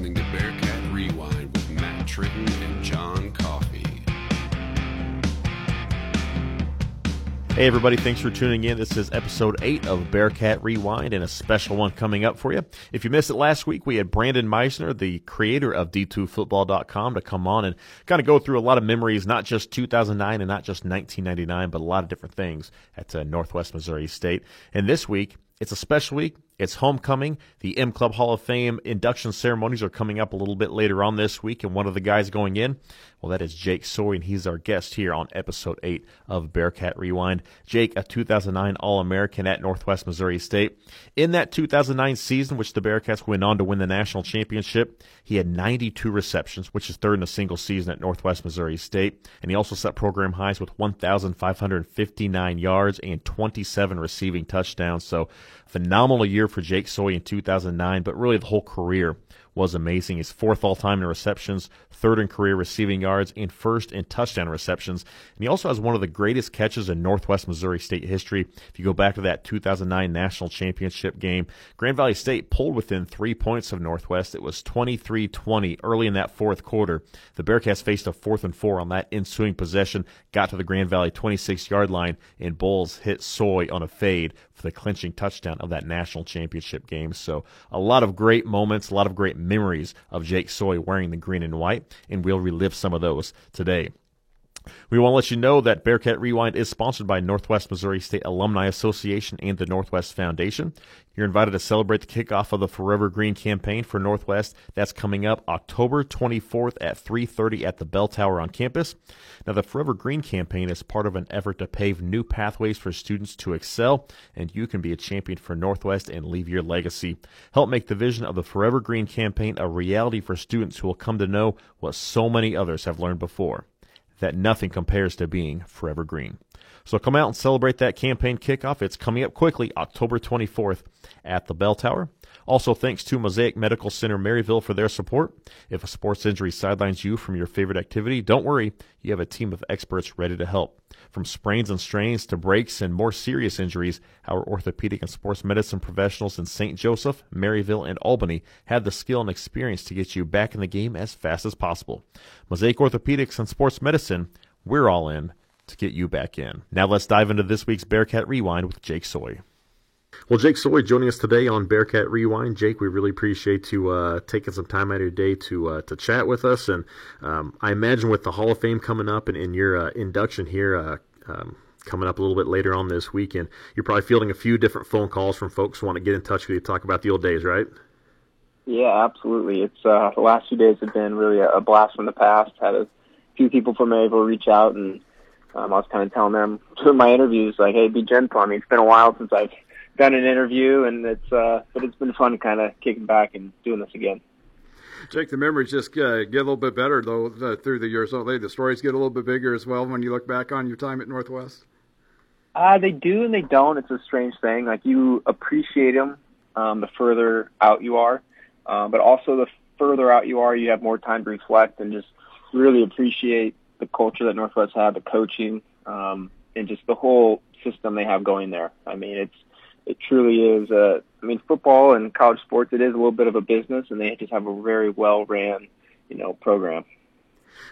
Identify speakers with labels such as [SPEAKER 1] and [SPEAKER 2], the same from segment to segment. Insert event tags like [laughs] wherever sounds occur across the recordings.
[SPEAKER 1] listening to Bearcat Rewind with Matt Tritton and John Coffey.
[SPEAKER 2] Hey, everybody, thanks for tuning in. This is episode 8 of Bearcat Rewind and a special one coming up for you. If you missed it last week, we had Brandon Meisner, the creator of D2Football.com, to come on and kind of go through a lot of memories, not just 2009 and not just 1999, but a lot of different things at uh, Northwest Missouri State. And this week, it's a special week. It's homecoming. The M Club Hall of Fame induction ceremonies are coming up a little bit later on this week, and one of the guys going in, well, that is Jake Soy, and he's our guest here on episode 8 of Bearcat Rewind. Jake, a 2009 All American at Northwest Missouri State. In that 2009 season, which the Bearcats went on to win the national championship, he had 92 receptions, which is third in a single season at Northwest Missouri State, and he also set program highs with 1,559 yards and 27 receiving touchdowns. So, phenomenal year for Jake Soy in 2009, but really the whole career was amazing. He's fourth all time in receptions, third in career receiving yards, and first in touchdown receptions. And he also has one of the greatest catches in Northwest Missouri State history. If you go back to that 2009 national championship game, Grand Valley State pulled within three points of Northwest. It was 23 20 early in that fourth quarter. The Bearcats faced a fourth and four on that ensuing possession, got to the Grand Valley 26 yard line, and Bolles hit Soy on a fade for the clinching touchdown of that national championship game. So a lot of great moments, a lot of great memories of Jake Soy wearing the green and white, and we'll relive some of those today. We want to let you know that Bearcat Rewind is sponsored by Northwest Missouri State Alumni Association and the Northwest Foundation. You're invited to celebrate the kickoff of the Forever Green campaign for Northwest. That's coming up October 24th at 3:30 at the Bell Tower on campus. Now, the Forever Green campaign is part of an effort to pave new pathways for students to excel, and you can be a champion for Northwest and leave your legacy. Help make the vision of the Forever Green campaign a reality for students who will come to know what so many others have learned before that nothing compares to being forever green. So come out and celebrate that campaign kickoff. It's coming up quickly, October 24th at the Bell Tower. Also, thanks to Mosaic Medical Center Maryville for their support. If a sports injury sidelines you from your favorite activity, don't worry, you have a team of experts ready to help. From sprains and strains to breaks and more serious injuries, our orthopedic and sports medicine professionals in St. Joseph, Maryville, and Albany have the skill and experience to get you back in the game as fast as possible. Mosaic Orthopedics and Sports Medicine, we're all in to get you back in. Now let's dive into this week's Bearcat Rewind with Jake Soy. Well, Jake Soy joining us today on Bearcat Rewind. Jake, we really appreciate you uh, taking some time out of your day to uh, to chat with us. And um, I imagine with the Hall of Fame coming up and, and your uh, induction here uh, um, coming up a little bit later on this weekend, you're probably fielding a few different phone calls from folks who want to get in touch with you to talk about the old days, right?
[SPEAKER 3] Yeah, absolutely. It's uh, the last few days have been really a, a blast from the past. Had a few people from Maryville reach out, and um, I was kind of telling them through my interviews, like, "Hey, be gentle. I mean, it's been a while since I've done an interview, and it's uh, but it's been fun, kind of kicking back and doing this again."
[SPEAKER 4] Jake, the memories just uh, get a little bit better though uh, through the years. Don't they? The stories get a little bit bigger as well when you look back on your time at Northwest.
[SPEAKER 3] Uh, they do and they don't. It's a strange thing. Like you appreciate them um, the further out you are, uh, but also the further out you are, you have more time to reflect and just really appreciate the culture that Northwest had, the coaching, um, and just the whole system they have going there. I mean, it's it truly is. A, I mean, football and college sports, it is a little bit of a business, and they just have a very well ran, you know, program.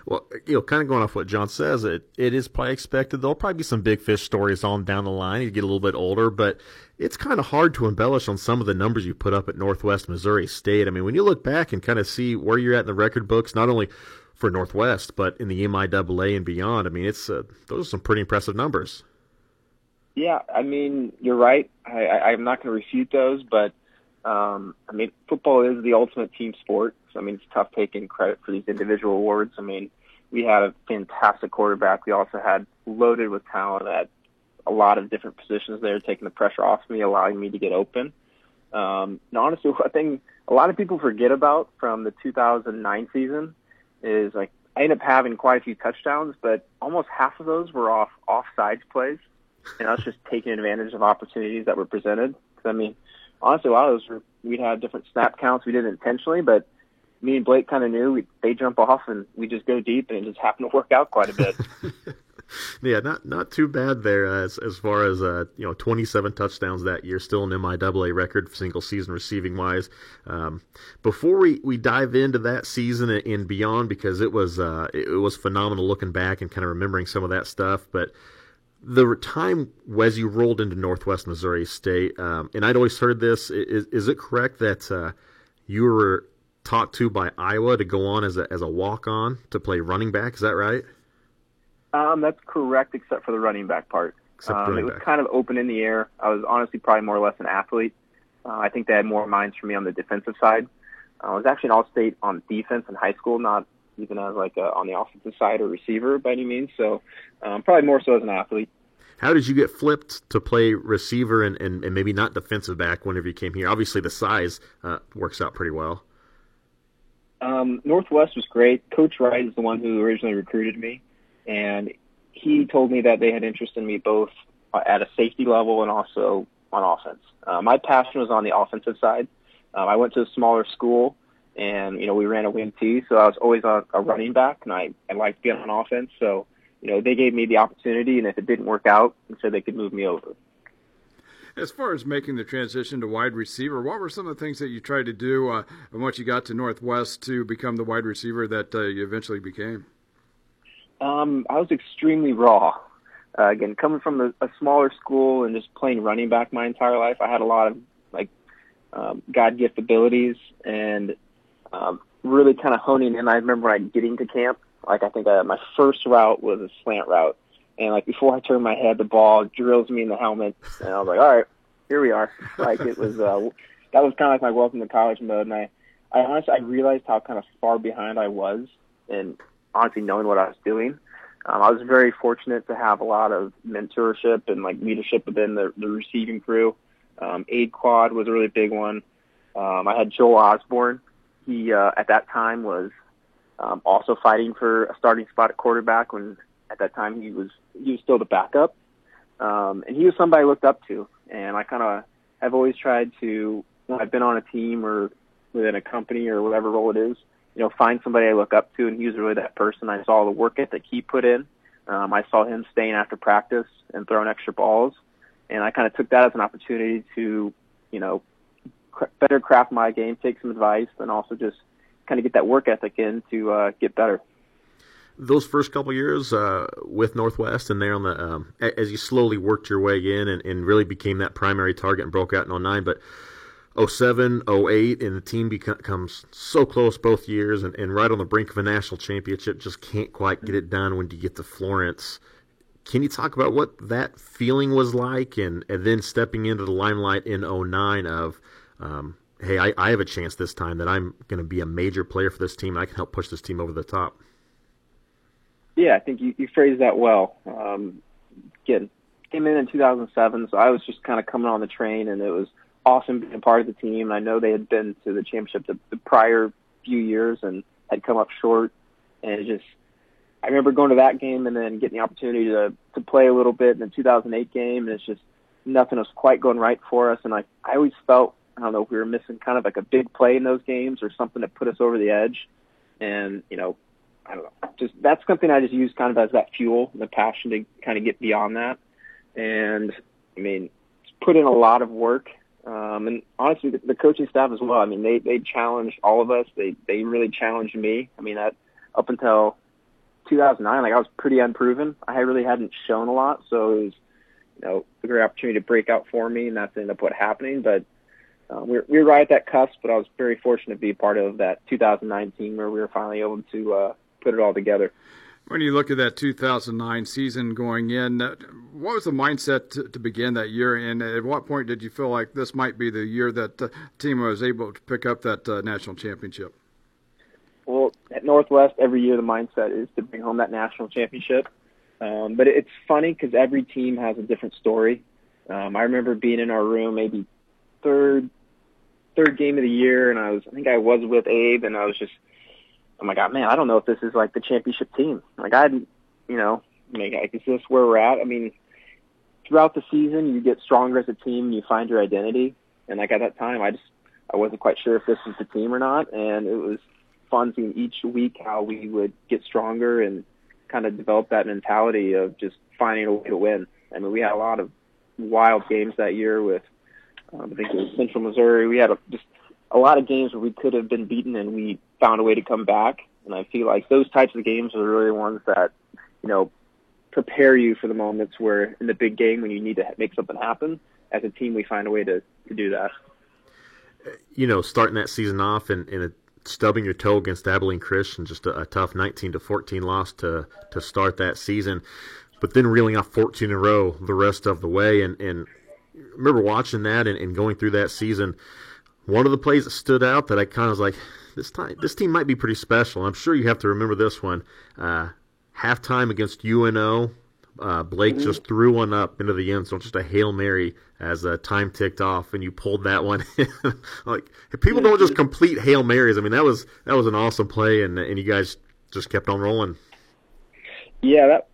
[SPEAKER 2] Well, you know, kind of going off what John says, it it is probably expected. There'll probably be some big fish stories on down the line. You get a little bit older, but it's kind of hard to embellish on some of the numbers you put up at Northwest Missouri State. I mean, when you look back and kind of see where you're at in the record books, not only for Northwest, but in the MIAA and beyond, I mean, it's uh, those are some pretty impressive numbers.
[SPEAKER 3] Yeah, I mean, you're right. I, I, I'm not going to refute those, but um, I mean, football is the ultimate team sport. So I mean, it's tough taking credit for these individual awards. I mean, we had a fantastic quarterback. We also had loaded with talent at a lot of different positions there, taking the pressure off me, allowing me to get open. Um, and honestly, [laughs] one thing a lot of people forget about from the 2009 season is like I ended up having quite a few touchdowns, but almost half of those were off offsides plays, and I was just taking advantage of opportunities that were presented. Because I mean, honestly, a lot of those were we'd had different snap counts. We did intentionally, but me and Blake kind of knew we, they jump off and we just go deep, and it just happened to work out quite a bit. [laughs] [laughs]
[SPEAKER 2] yeah, not not too bad there as as far as uh, you know, 27 touchdowns that year, still an MIAA record single season receiving wise. Um, before we, we dive into that season and beyond, because it was uh, it was phenomenal looking back and kind of remembering some of that stuff, but the time as you rolled into Northwest Missouri State, um, and I'd always heard this. Is, is it correct that uh, you were talked to by Iowa to go on as a as a walk on to play running back? Is that right?
[SPEAKER 3] Um, that's correct, except for the running back part. Um, it was back. kind of open in the air. I was honestly probably more or less an athlete. Uh, I think they had more minds for me on the defensive side. Uh, I was actually an all-state on defense in high school, not even as like a, on the offensive side or receiver by any means. So um, probably more so as an athlete.
[SPEAKER 2] How did you get flipped to play receiver and, and, and maybe not defensive back whenever you came here? Obviously, the size uh, works out pretty well.
[SPEAKER 3] Um, Northwest was great. Coach Wright is the one who originally recruited me, and he told me that they had interest in me both at a safety level and also on offense. Uh, my passion was on the offensive side. Um, I went to a smaller school, and you know we ran a wing T, so I was always a, a running back, and I I liked being on offense. So you know they gave me the opportunity, and if it didn't work out, so they could move me over.
[SPEAKER 4] As far as making the transition to wide receiver, what were some of the things that you tried to do uh, once you got to Northwest to become the wide receiver that uh, you eventually became?
[SPEAKER 3] Um, I was extremely raw. Uh, again, coming from a, a smaller school and just playing running back my entire life, I had a lot of like um, God gift abilities and um, really kind of honing in. I remember I getting to camp, like I think uh, my first route was a slant route, and like before I turned my head, the ball drills me in the helmet, and I was like, all right, here we are. Like it was uh, that was kind of like my welcome to college mode, and I I honestly I realized how kind of far behind I was, and honestly knowing what I was doing. Um, I was very fortunate to have a lot of mentorship and like leadership within the, the receiving crew. Um, Abe Quad was a really big one. Um, I had Joel Osborne. He uh, at that time was um, also fighting for a starting spot at quarterback when at that time he was he was still the backup. Um, and he was somebody I looked up to. And I kind of have always tried to when I've been on a team or within a company or whatever role it is, you know, find somebody I look up to, and he was really that person. I saw the work ethic he put in. Um, I saw him staying after practice and throwing extra balls, and I kind of took that as an opportunity to, you know, cr- better craft my game, take some advice, and also just kind of get that work ethic in to uh, get better.
[SPEAKER 2] Those first couple years uh, with Northwest, and there on the um, as you slowly worked your way in and, and really became that primary target and broke out in 09, but 07, 08, and the team becomes so close both years and, and right on the brink of a national championship, just can't quite get it done when you get to Florence. Can you talk about what that feeling was like and, and then stepping into the limelight in 09 of, um, hey, I, I have a chance this time that I'm going to be a major player for this team and I can help push this team over the top?
[SPEAKER 3] Yeah, I think you, you phrased that well. Um, again, came in in 2007, so I was just kind of coming on the train and it was – awesome being a part of the team. I know they had been to the championship the, the prior few years and had come up short. And it just, I remember going to that game and then getting the opportunity to to play a little bit in the 2008 game, and it's just nothing was quite going right for us. And I I always felt I don't know we were missing kind of like a big play in those games or something that put us over the edge. And you know, I don't know, just that's something I just use kind of as that fuel, the passion to kind of get beyond that. And I mean, put in a lot of work um, and honestly, the, the coaching staff as well. I mean, they they challenged all of us. They they really challenged me. I mean, that up until 2009, like I was pretty unproven. I really hadn't shown a lot, so it was you know a great opportunity to break out for me, and that's ended up what happening. But uh, we, were, we were right at that cusp. But I was very fortunate to be part of that 2019 where we were finally able to uh, put it all together.
[SPEAKER 4] When you look at that 2009 season going in, uh, what was the mindset to, to, begin that year? And at what point did you feel like this might be the year that the team was able to pick up that uh, national championship?
[SPEAKER 3] Well, at Northwest, every year the mindset is to bring home that national championship. Um, but it's funny because every team has a different story. Um, I remember being in our room, maybe third third game of the year, and I was I think I was with Abe, and I was just I'm like, oh, man, I don't know if this is like the championship team. Like I, you know, like is this where we're at? I mean, throughout the season, you get stronger as a team, and you find your identity. And like at that time, I just I wasn't quite sure if this was the team or not, and it was fun seeing each week how we would get stronger and kind of developed that mentality of just finding a way to win. I mean, we had a lot of wild games that year with, um, I think it was Central Missouri. We had a, just a lot of games where we could have been beaten and we found a way to come back. And I feel like those types of games are really ones that, you know, prepare you for the moments where in the big game when you need to make something happen. As a team, we find a way to, to do that.
[SPEAKER 2] You know, starting that season off and, and stubbing your toe against Abilene Christian, just a, a tough 19 to 14 loss to to start that season, but then reeling off 14 in a row the rest of the way. And, and remember watching that and, and going through that season. One of the plays that stood out that I kind of was like, this time, this team might be pretty special. I'm sure you have to remember this one. Uh, halftime against UNO, uh, Blake mm-hmm. just threw one up into the end zone, just a hail mary as uh, time ticked off, and you pulled that one. [laughs] like people don't just complete hail marys. I mean, that was that was an awesome play, and and you guys just kept on rolling.
[SPEAKER 3] Yeah, that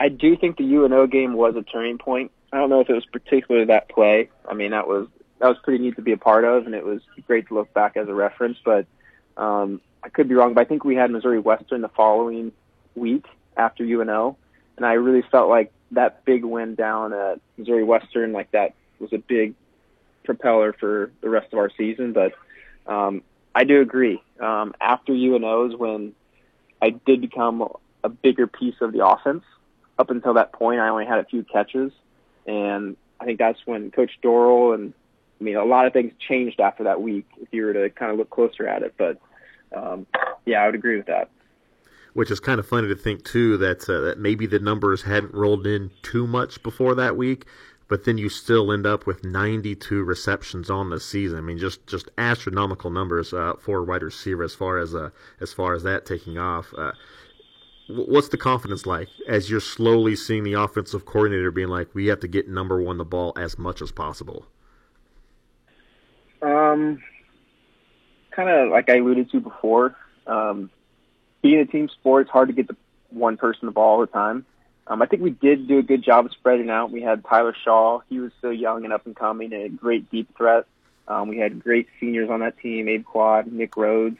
[SPEAKER 3] I do think the UNO game was a turning point. I don't know if it was particularly that play. I mean, that was that was pretty neat to be a part of, and it was great to look back as a reference. But um, I could be wrong, but I think we had Missouri Western the following week after UNO, and I really felt like that big win down at Missouri Western, like that was a big propeller for the rest of our season. But um, I do agree. Um, after UNO's, when I did become a bigger piece of the offense. Up until that point, I only had a few catches, and I think that's when Coach Dorrel and I mean, a lot of things changed after that week if you were to kind of look closer at it. But um, yeah, I would agree with that.
[SPEAKER 2] Which is kind of funny to think too that uh, that maybe the numbers hadn't rolled in too much before that week, but then you still end up with 92 receptions on the season. I mean, just just astronomical numbers uh, for a wide receiver as far as uh, as far as that taking off. Uh, what's the confidence like as you're slowly seeing the offensive coordinator being like, we have to get number one the ball as much as possible?
[SPEAKER 3] Um, kind of like I alluded to before, um, being a team sport, it's hard to get the one person the ball all the time. Um, I think we did do a good job of spreading out. We had Tyler Shaw. He was still young and up and coming and a great deep threat. Um, we had great seniors on that team, Abe Quad, Nick Rhodes,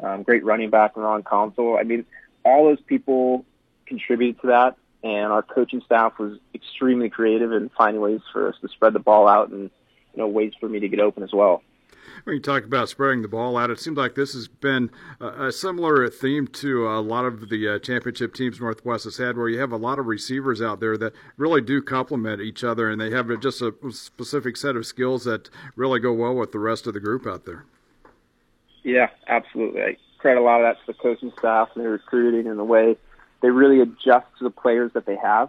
[SPEAKER 3] um, great running back Ron Consul. I mean, all those people contributed to that, and our coaching staff was extremely creative in finding ways for us to spread the ball out and you know ways for me to get open as well.
[SPEAKER 4] When you talk about spreading the ball out, it seems like this has been a similar theme to a lot of the uh, championship teams Northwest has had, where you have a lot of receivers out there that really do complement each other, and they have just a specific set of skills that really go well with the rest of the group out there.
[SPEAKER 3] Yeah, absolutely. I credit a lot of that to the coaching staff and the recruiting and the way they really adjust to the players that they have.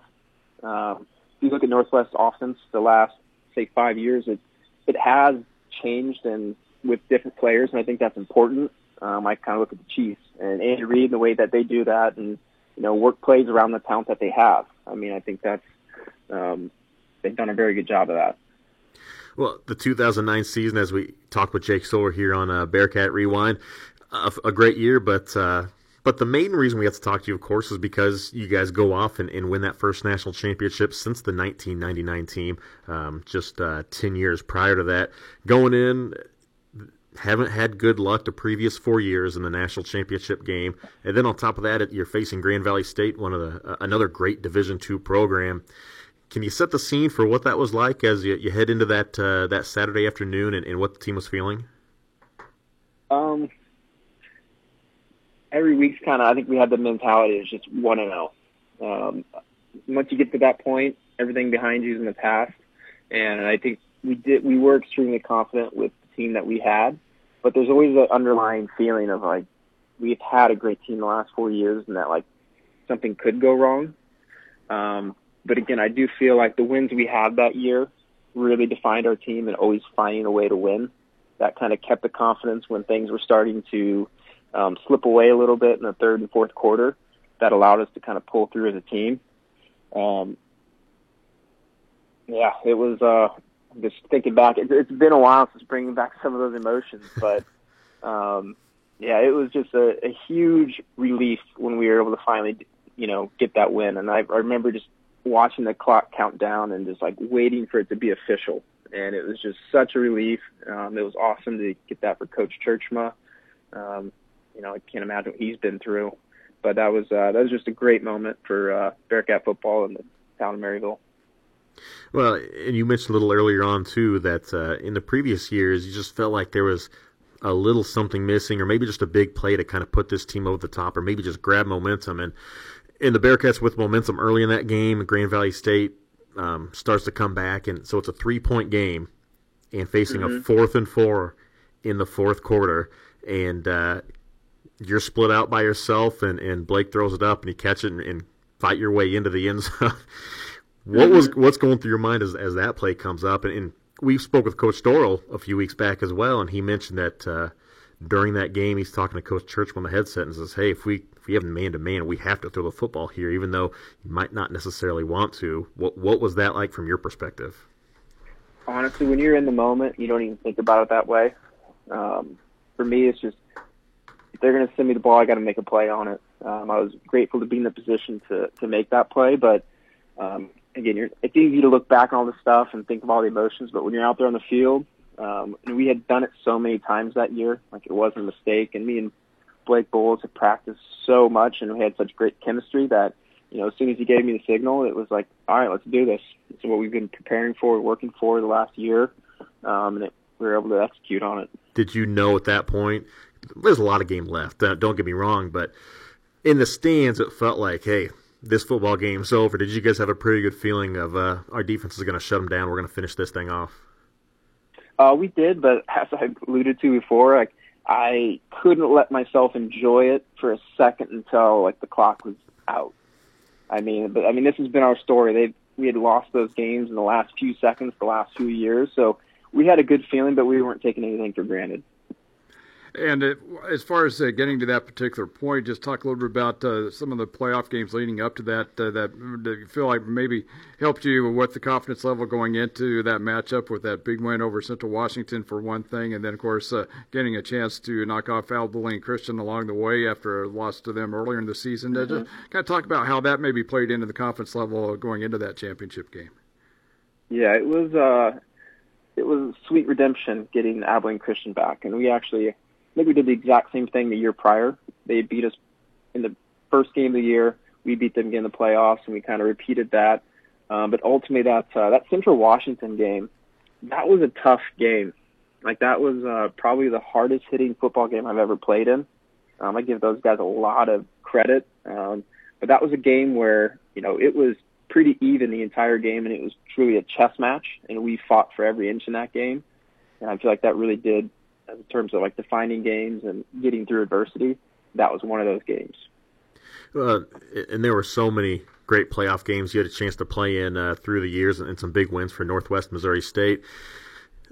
[SPEAKER 3] Um, if you look at Northwest offense the last say five years, it it has changed and with different players, and I think that's important. Um, I kind of look at the Chiefs and Andy Reid and the way that they do that, and you know, work plays around the talent that they have. I mean, I think that's um, they've done a very good job of that.
[SPEAKER 2] Well, the 2009 season, as we talked with Jake Soller here on uh, Bearcat Rewind, a, a great year, but uh, but the main reason we have to talk to you, of course, is because you guys go off and, and win that first national championship since the 1999 team, um, just uh, 10 years prior to that. Going in, haven't had good luck the previous four years in the national championship game, and then on top of that, you're facing Grand Valley State, one of the uh, another great Division two program. Can you set the scene for what that was like as you, you head into that uh, that Saturday afternoon and, and what the team was feeling?
[SPEAKER 3] Um, every week's kind of. I think we had the mentality is just one and zero. Oh. Um, once you get to that point, everything behind you is in the past, and I think we did. We were extremely confident with the team that we had, but there's always an underlying feeling of like we've had a great team the last four years, and that like something could go wrong. Um, but again, I do feel like the wins we had that year really defined our team and always finding a way to win. That kind of kept the confidence when things were starting to um, slip away a little bit in the third and fourth quarter. That allowed us to kind of pull through as a team. Um, yeah, it was. Uh, just thinking back, it, it's been a while since bringing back some of those emotions, [laughs] but um, yeah, it was just a, a huge relief when we were able to finally, you know, get that win. And I, I remember just watching the clock count down and just like waiting for it to be official. And it was just such a relief. Um, it was awesome to get that for Coach Tjeerdsma. Um, you know, I can't imagine what he's been through. but that was uh, that was just a great moment for uh, Bearcat football in the town of Maryville.
[SPEAKER 2] Well, and you mentioned a little earlier on too that uh, in the previous years you just felt like there was a little something missing, or maybe just a big play to kind of put this team over the top, or maybe just grab momentum. And in the Bearcats with momentum early in that game, Grand Valley State um, starts to come back, and so it's a three point game, and facing mm-hmm. a fourth and four in the fourth quarter, and uh, you're split out by yourself, and, and Blake throws it up, and you catch it and, and fight your way into the end [laughs] zone. what was what's going through your mind as as that play comes up? And, and we spoke with Coach Dorrel a few weeks back as well, and he mentioned that uh, during that game, he's talking to Coach Church on the headset and says, "Hey, if we if we have man to man, we have to throw the football here, even though you might not necessarily want to." What what was that like from your perspective?
[SPEAKER 3] Honestly, when you're in the moment, you don't even think about it that way. Um, for me, it's just they're going to send me the ball, I got to make a play on it. Um, I was grateful to be in the position to to make that play, but um, again, you're, it's easy to look back on all this stuff and think of all the emotions, but when you're out there on the field, um, and we had done it so many times that year, like it wasn't a mistake. And me and Blake Bolles had practiced so much, and we had such great chemistry that you know, as soon as he gave me the signal, it was like, all right, let's do this. It's what we've been preparing for, working for the last year, um, and it, we were able to execute on it.
[SPEAKER 2] Did you know at that point? There's a lot of game left. Don't get me wrong, but in the stands, it felt like, hey, this football game's over. Did you guys have a pretty good feeling of uh, our defense is going to shut them down? We're going to finish this thing off.
[SPEAKER 3] Uh, we did, but [laughs] as I alluded to before, like I couldn't let myself enjoy it for a second until like the clock was out. I mean, but I mean, this has been our story. They we had lost those games in the last few seconds, the last few years, so we had a good feeling, but we weren't taking anything for granted.
[SPEAKER 4] And it, as far as uh, getting to that particular point, just talk a little bit about uh, some of the playoff games leading up to that uh, that, that you feel like maybe helped you with the confidence level going into that matchup with that big win over Central Washington for one thing, and then of course uh, getting a chance to knock off Abilene Christian along the way after a loss to them earlier in the season. Mm-hmm. Just kind of talk about how that maybe played into the confidence level going into that championship game.
[SPEAKER 3] Yeah, it was uh, it was sweet redemption getting Abilene Christian back, and we actually I think we did the exact same thing the year prior. They beat us in the first game of the year. We beat them again in the playoffs, and we kind of repeated that. Um, but ultimately, that uh, that Central Washington game, that was a tough game. Like that was uh, probably the hardest hitting football game I've ever played in. Um, I give those guys a lot of credit. Um, but that was a game where you know it was pretty even the entire game, and it was truly a chess match, and we fought for every inch in that game. And I feel like that really did in terms of like defining games and getting through adversity, that was one of those games.
[SPEAKER 2] Uh, and there were so many great playoff games you had a chance to play in uh, through the years, and some big wins for Northwest Missouri State.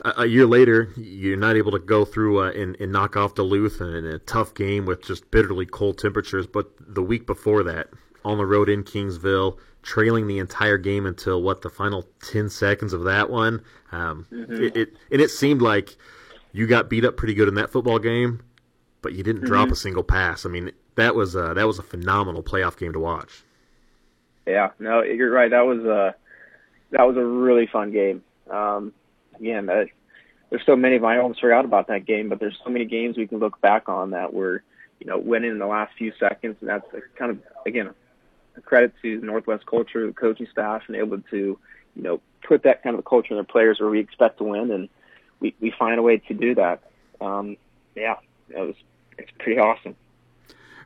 [SPEAKER 2] A, a year later, you're not able to go through uh, and, and, knock off Duluth in a tough game with just bitterly cold temperatures. But the week before that, on the road in Kingsville, trailing the entire game until what the final ten seconds of that one. Um, mm-hmm. it, it, and it seemed like you got beat up pretty good in that football game, but you didn't mm-hmm. drop a single pass. I mean, that was uh, that was a phenomenal playoff game to watch.
[SPEAKER 3] Yeah, no, you're right. That was a that was a really fun game. Um, again, uh, there's so many. I almost forgot about that game, but there's so many games we can look back on that were, you know, winning in the last few seconds, and that's kind of again a credit to Northwest culture, the coaching staff, and able to, you know, put that kind of culture in their players where we expect to win and we we find a way to do that. Um, yeah, it was it's pretty awesome.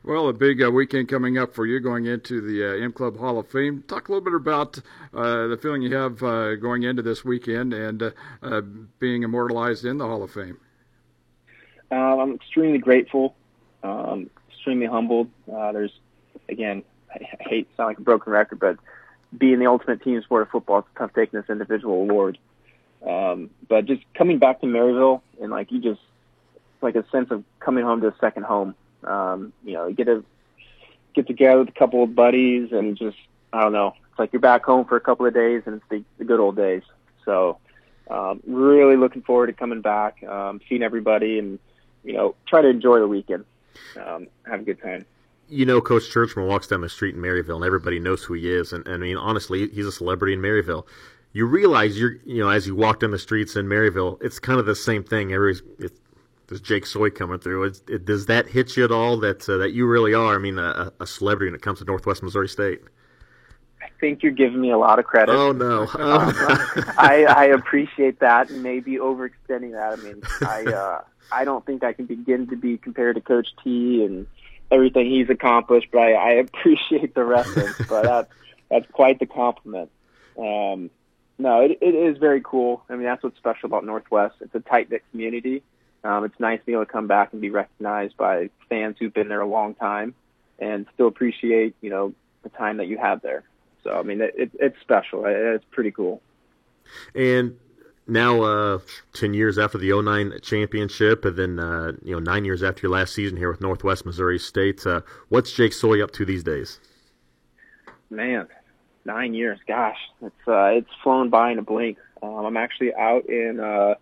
[SPEAKER 4] Well, a big uh, weekend coming up for you going into the uh, M Club Hall of Fame. Talk a little bit about uh, the feeling you have uh, going into this weekend and uh, uh, being immortalized in the Hall of Fame.
[SPEAKER 3] Um, I'm extremely grateful, um, extremely humbled. there's, again, I, I hate to sound like a broken record, but being the ultimate team sport of football, it's tough taking this individual award. Um, but just coming back to Maryville and like you just like a sense of coming home to a second home. Um, you know, you get to get together with a couple of buddies and just I don't know. It's like you're back home for a couple of days and it's the, the good old days. So um, really looking forward to coming back, um, seeing everybody, and you know, try to enjoy the weekend, um, have a good time.
[SPEAKER 2] You know, Coach Tjeerdsma walks down the street in Maryville, and everybody knows who he is. And, and I mean, honestly, he's a celebrity in Maryville you realize you're you know as you walk down the streets in Maryville, it's kind of the same thing. Everybody's this Jake Soy coming through. It, does that hit you at all? That uh, that you really are? I mean, a, a, celebrity when it comes to Northwest Missouri State.
[SPEAKER 3] I think you're giving me a lot of credit.
[SPEAKER 2] Oh no, [laughs]
[SPEAKER 3] oh, I, I appreciate that, and maybe overextending that. I mean, I uh, I don't think I can begin to be compared to Coach T and everything he's accomplished, but I, I appreciate the reference. but that's that's quite the compliment. Um, no, it, it is very cool. I mean, that's what's special about Northwest. It's a tight knit community. Um, it's nice to be able to come back and be recognized by fans who've been there a long time, and still appreciate you know the time that you have there. So I mean, it, it, it's special. It's pretty cool.
[SPEAKER 2] And now, uh, ten years after the 09 championship, and then uh, you know nine years after your last season here with Northwest Missouri State, uh, what's Jake Soy up to these days?
[SPEAKER 3] Man, nine years. Gosh, it's uh, it's flown by in a blink. Um, I'm actually out in uh,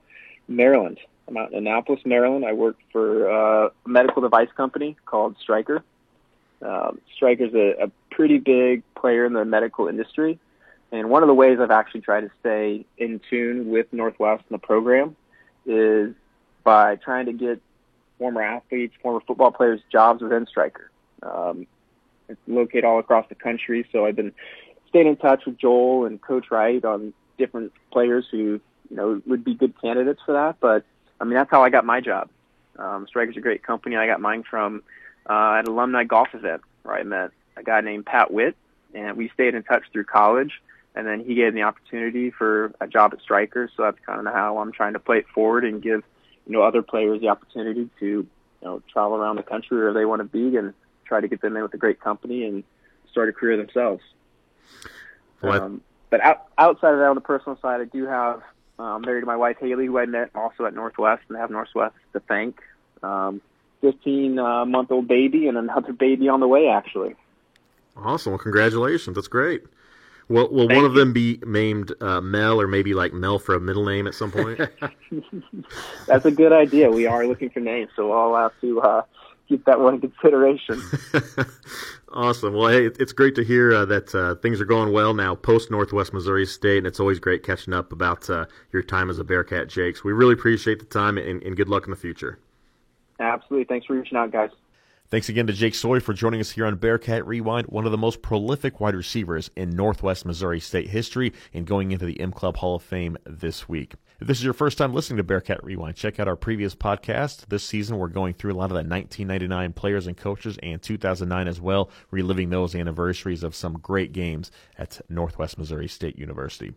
[SPEAKER 3] Maryland. I'm out in Annapolis, Maryland. I work for uh, a medical device company called Stryker. Um, Stryker's a, a pretty big player in the medical industry. And one of the ways I've actually tried to stay in tune with Northwest and the program is by trying to get former athletes, former football players jobs within Stryker. Um, it's located all across the country, so I've been staying in touch with Joel and Coach Wright on different players who you know would be good candidates for that. But I mean, that's how I got my job. Um, Stryker's a great company. I got mine from uh, an alumni golf event where I met a guy named Pat Witt, and we stayed in touch through college. And then he gave me the opportunity for a job at Stryker. So that's kind of how I'm trying to play it forward and give you know other players the opportunity to you know travel around the country where they want to be and try to get them in with a great company and start a career themselves. Um, but out, outside of that, on the personal side, I do have um, married to my wife Haley, who I met also at Northwest, and I have Northwest to thank. Um, 15 uh, month old baby and another baby on the way, actually.
[SPEAKER 2] Awesome. Well, congratulations. That's great. Will, will one of them be named uh, Mel or maybe like Mel for a middle name at some point? [laughs]
[SPEAKER 3] That's a good idea. We are looking for names, so I'll have to uh, keep that one in consideration. [laughs]
[SPEAKER 2] awesome. Well, hey, it's great to hear uh, that uh, things are going well now post Northwest Missouri State, and it's always great catching up about uh, your time as a Bearcat Jakes. We really appreciate the time and, and good luck in the future.
[SPEAKER 3] Absolutely. Thanks for reaching out, guys.
[SPEAKER 2] Thanks again to Jake Soy for joining us here on Bearcat Rewind, one of the most prolific wide receivers in Northwest Missouri State history and going into the M Club Hall of Fame this week. If this is your first time listening to Bearcat Rewind, check out our previous podcast. This season, we're going through a lot of the 1999 players and coaches and 2009 as well, reliving those anniversaries of some great games at Northwest Missouri State University.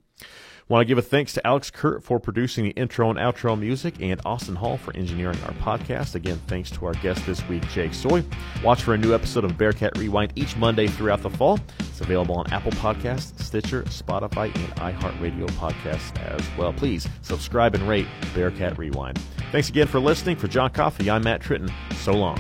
[SPEAKER 2] Want to give a thanks to Alex Kurt for producing the intro and outro music and Austin Hall for engineering our podcast. Again, thanks to our guest this week, Jake Soy. Watch for a new episode of Bearcat Rewind each Monday throughout the fall. It's available on Apple Podcasts, Stitcher, Spotify, and iHeartRadio podcasts as well. Please subscribe and rate Bearcat Rewind. Thanks again for listening. For John Coffey, I'm Matt Tritton. So long.